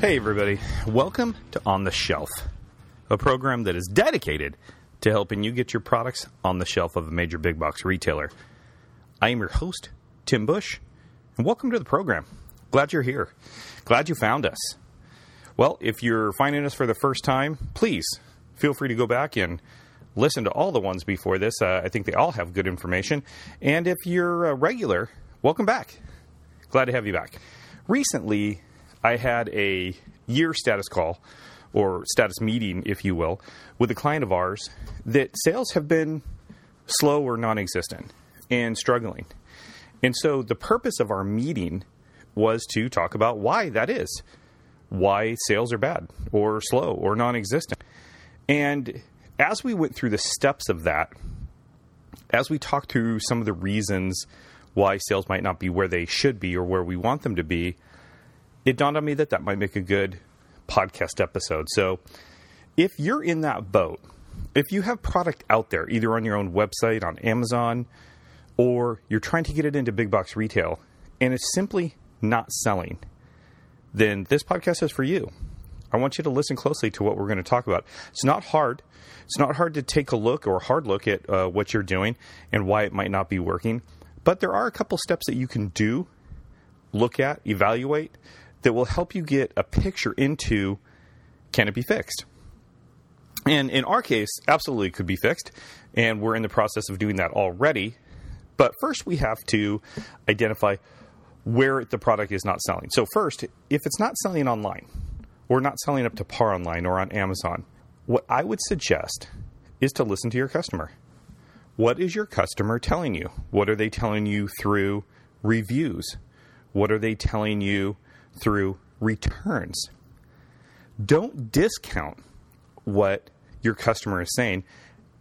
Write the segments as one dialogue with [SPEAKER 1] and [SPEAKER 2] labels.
[SPEAKER 1] Hey, everybody. Welcome to On the Shelf, a program that is dedicated to helping you get your products on the shelf of a major big box retailer. I am your host, Tim Bush, and welcome to the program. Glad you're here. Glad you found us. Well, if you're finding us for the first time, please feel free to go back and listen to all the ones before this. Uh, I think they all have good information. And if you're a regular, welcome back. Glad to have you back. Recently, I had a year status call or status meeting, if you will, with a client of ours that sales have been slow or non existent and struggling. And so the purpose of our meeting was to talk about why that is, why sales are bad or slow or non existent. And as we went through the steps of that, as we talked through some of the reasons why sales might not be where they should be or where we want them to be, it dawned on me that that might make a good podcast episode. So if you're in that boat, if you have product out there, either on your own website, on Amazon, or you're trying to get it into big box retail and it's simply not selling, then this podcast is for you. I want you to listen closely to what we're going to talk about. It's not hard. It's not hard to take a look or a hard look at uh, what you're doing and why it might not be working. But there are a couple steps that you can do, look at, evaluate that will help you get a picture into can it be fixed? And in our case, absolutely could be fixed. And we're in the process of doing that already. But first, we have to identify where the product is not selling. So, first, if it's not selling online or not selling up to par online or on Amazon, what I would suggest is to listen to your customer. What is your customer telling you? What are they telling you through reviews? What are they telling you through returns. Don't discount what your customer is saying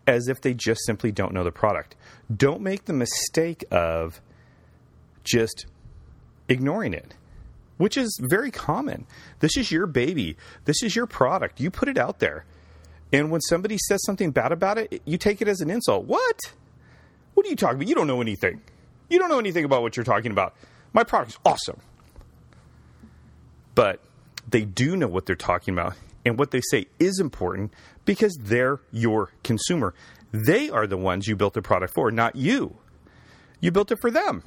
[SPEAKER 1] as if they just simply don't know the product. Don't make the mistake of just ignoring it, which is very common. This is your baby, this is your product. You put it out there. And when somebody says something bad about it, you take it as an insult. What? What are you talking about? You don't know anything. You don't know anything about what you're talking about. My product's awesome but they do know what they're talking about. And what they say is important because they're your consumer. They are the ones you built the product for, not you. You built it for them.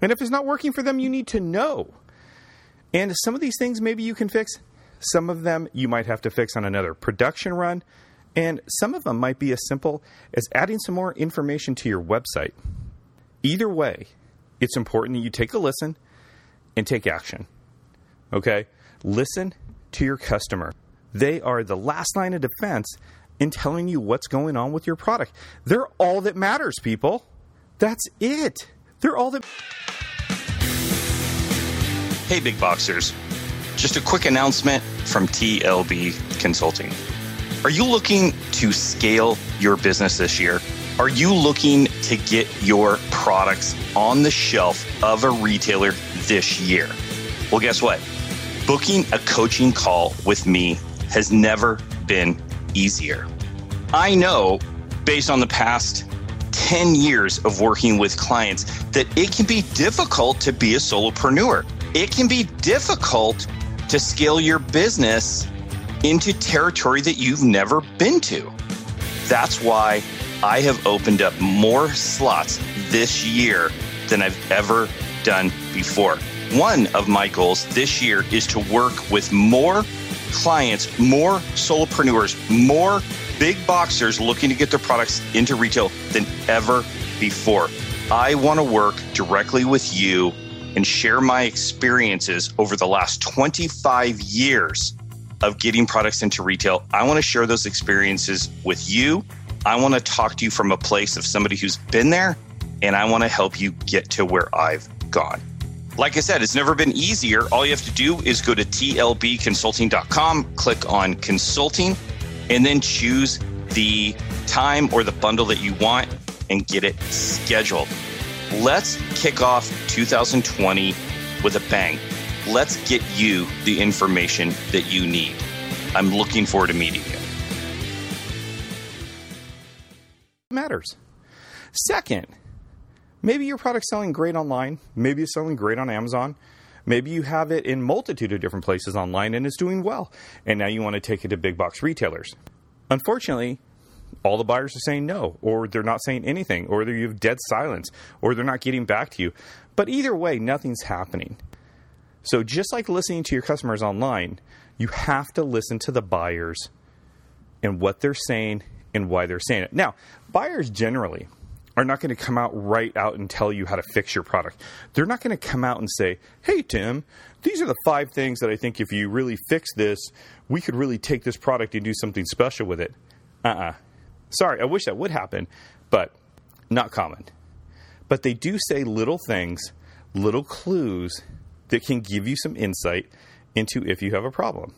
[SPEAKER 1] And if it's not working for them, you need to know. And some of these things maybe you can fix. Some of them you might have to fix on another production run. And some of them might be as simple as adding some more information to your website. Either way, it's important that you take a listen and take action. Okay? Listen to your customer. They are the last line of defense in telling you what's going on with your product. They're all that matters, people. That's it. They're all that.
[SPEAKER 2] Hey, big boxers. Just a quick announcement from TLB Consulting. Are you looking to scale your business this year? Are you looking to get your products on the shelf of a retailer this year? Well, guess what? Booking a coaching call with me has never been easier. I know, based on the past 10 years of working with clients, that it can be difficult to be a solopreneur. It can be difficult to scale your business into territory that you've never been to. That's why I have opened up more slots this year than I've ever done before. One of my goals this year is to work with more clients, more solopreneurs, more big boxers looking to get their products into retail than ever before. I want to work directly with you and share my experiences over the last 25 years of getting products into retail. I want to share those experiences with you. I want to talk to you from a place of somebody who's been there, and I want to help you get to where I've gone. Like I said, it's never been easier. All you have to do is go to tlbconsulting.com, click on consulting, and then choose the time or the bundle that you want and get it scheduled. Let's kick off 2020 with a bang. Let's get you the information that you need. I'm looking forward to meeting you.
[SPEAKER 1] Matters. Second, Maybe your product's selling great online. Maybe it's selling great on Amazon. Maybe you have it in multitude of different places online and it's doing well, and now you want to take it to big box retailers. Unfortunately, all the buyers are saying no, or they're not saying anything, or you have dead silence, or they're not getting back to you. But either way, nothing's happening. So just like listening to your customers online, you have to listen to the buyers and what they're saying and why they're saying it. Now, buyers generally are not going to come out right out and tell you how to fix your product. They're not going to come out and say, "Hey Tim, these are the five things that I think if you really fix this, we could really take this product and do something special with it." Uh-uh. Sorry, I wish that would happen, but not common. But they do say little things, little clues that can give you some insight into if you have a problem.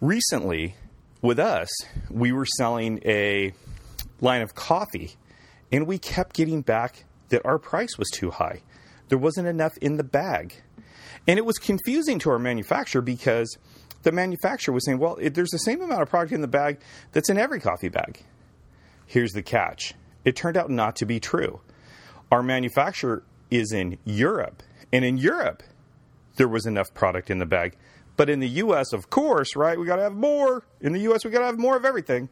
[SPEAKER 1] Recently, with us, we were selling a line of coffee and we kept getting back that our price was too high. There wasn't enough in the bag. And it was confusing to our manufacturer because the manufacturer was saying, well, it, there's the same amount of product in the bag that's in every coffee bag. Here's the catch it turned out not to be true. Our manufacturer is in Europe, and in Europe, there was enough product in the bag. But in the US, of course, right, we got to have more. In the US, we got to have more of everything.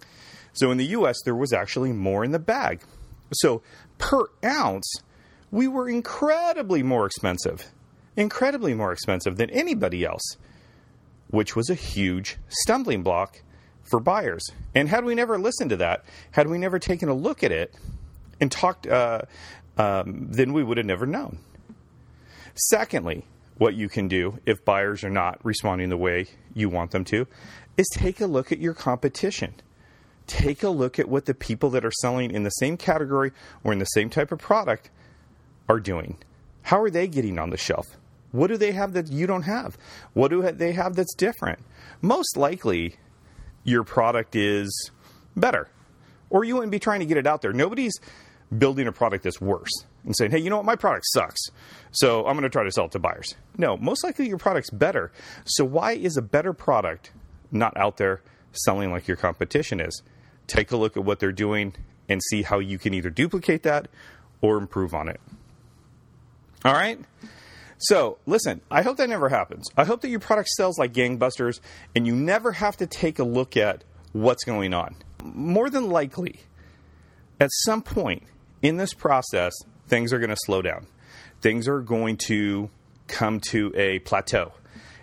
[SPEAKER 1] So in the US, there was actually more in the bag. So per ounce, we were incredibly more expensive, incredibly more expensive than anybody else, which was a huge stumbling block for buyers. And had we never listened to that, had we never taken a look at it and talked, uh, um, then we would have never known. Secondly, what you can do if buyers are not responding the way you want them to is take a look at your competition take a look at what the people that are selling in the same category or in the same type of product are doing. How are they getting on the shelf? What do they have that you don't have? What do they have that's different? Most likely, your product is better, or you wouldn't be trying to get it out there. Nobody's building a product that's worse and saying, hey, you know what, my product sucks, so I'm going to try to sell it to buyers. No, most likely your product's better. So, why is a better product not out there selling like your competition is? Take a look at what they're doing and see how you can either duplicate that or improve on it. All right? So, listen, I hope that never happens. I hope that your product sells like gangbusters and you never have to take a look at what's going on. More than likely, at some point in this process, things are going to slow down. Things are going to come to a plateau.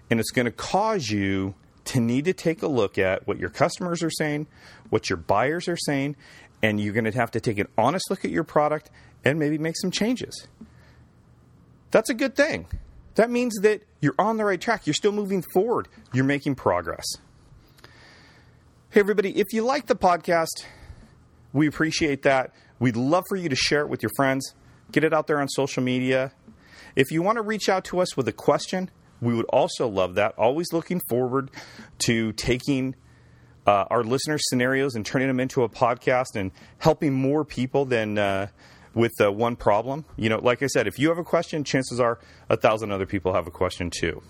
[SPEAKER 1] And it's going to cause you to need to take a look at what your customers are saying, what your buyers are saying, and you're going to have to take an honest look at your product and maybe make some changes. That's a good thing. That means that you're on the right track. You're still moving forward. You're making progress. Hey, everybody, if you like the podcast, we appreciate that. We'd love for you to share it with your friends, get it out there on social media. If you want to reach out to us with a question, we would also love that. Always looking forward to taking uh, our listener scenarios and turning them into a podcast and helping more people than uh, with uh, one problem. You know, like I said, if you have a question, chances are a thousand other people have a question too.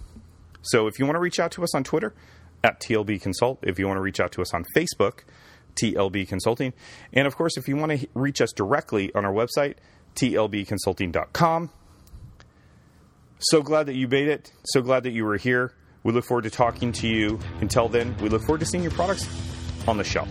[SPEAKER 1] So if you want to reach out to us on Twitter at TLB Consult, if you want to reach out to us on Facebook, TLB Consulting, and of course, if you want to reach us directly on our website, tlbconsulting.com. So glad that you made it. So glad that you were here. We look forward to talking to you. Until then, we look forward to seeing your products on the shelf.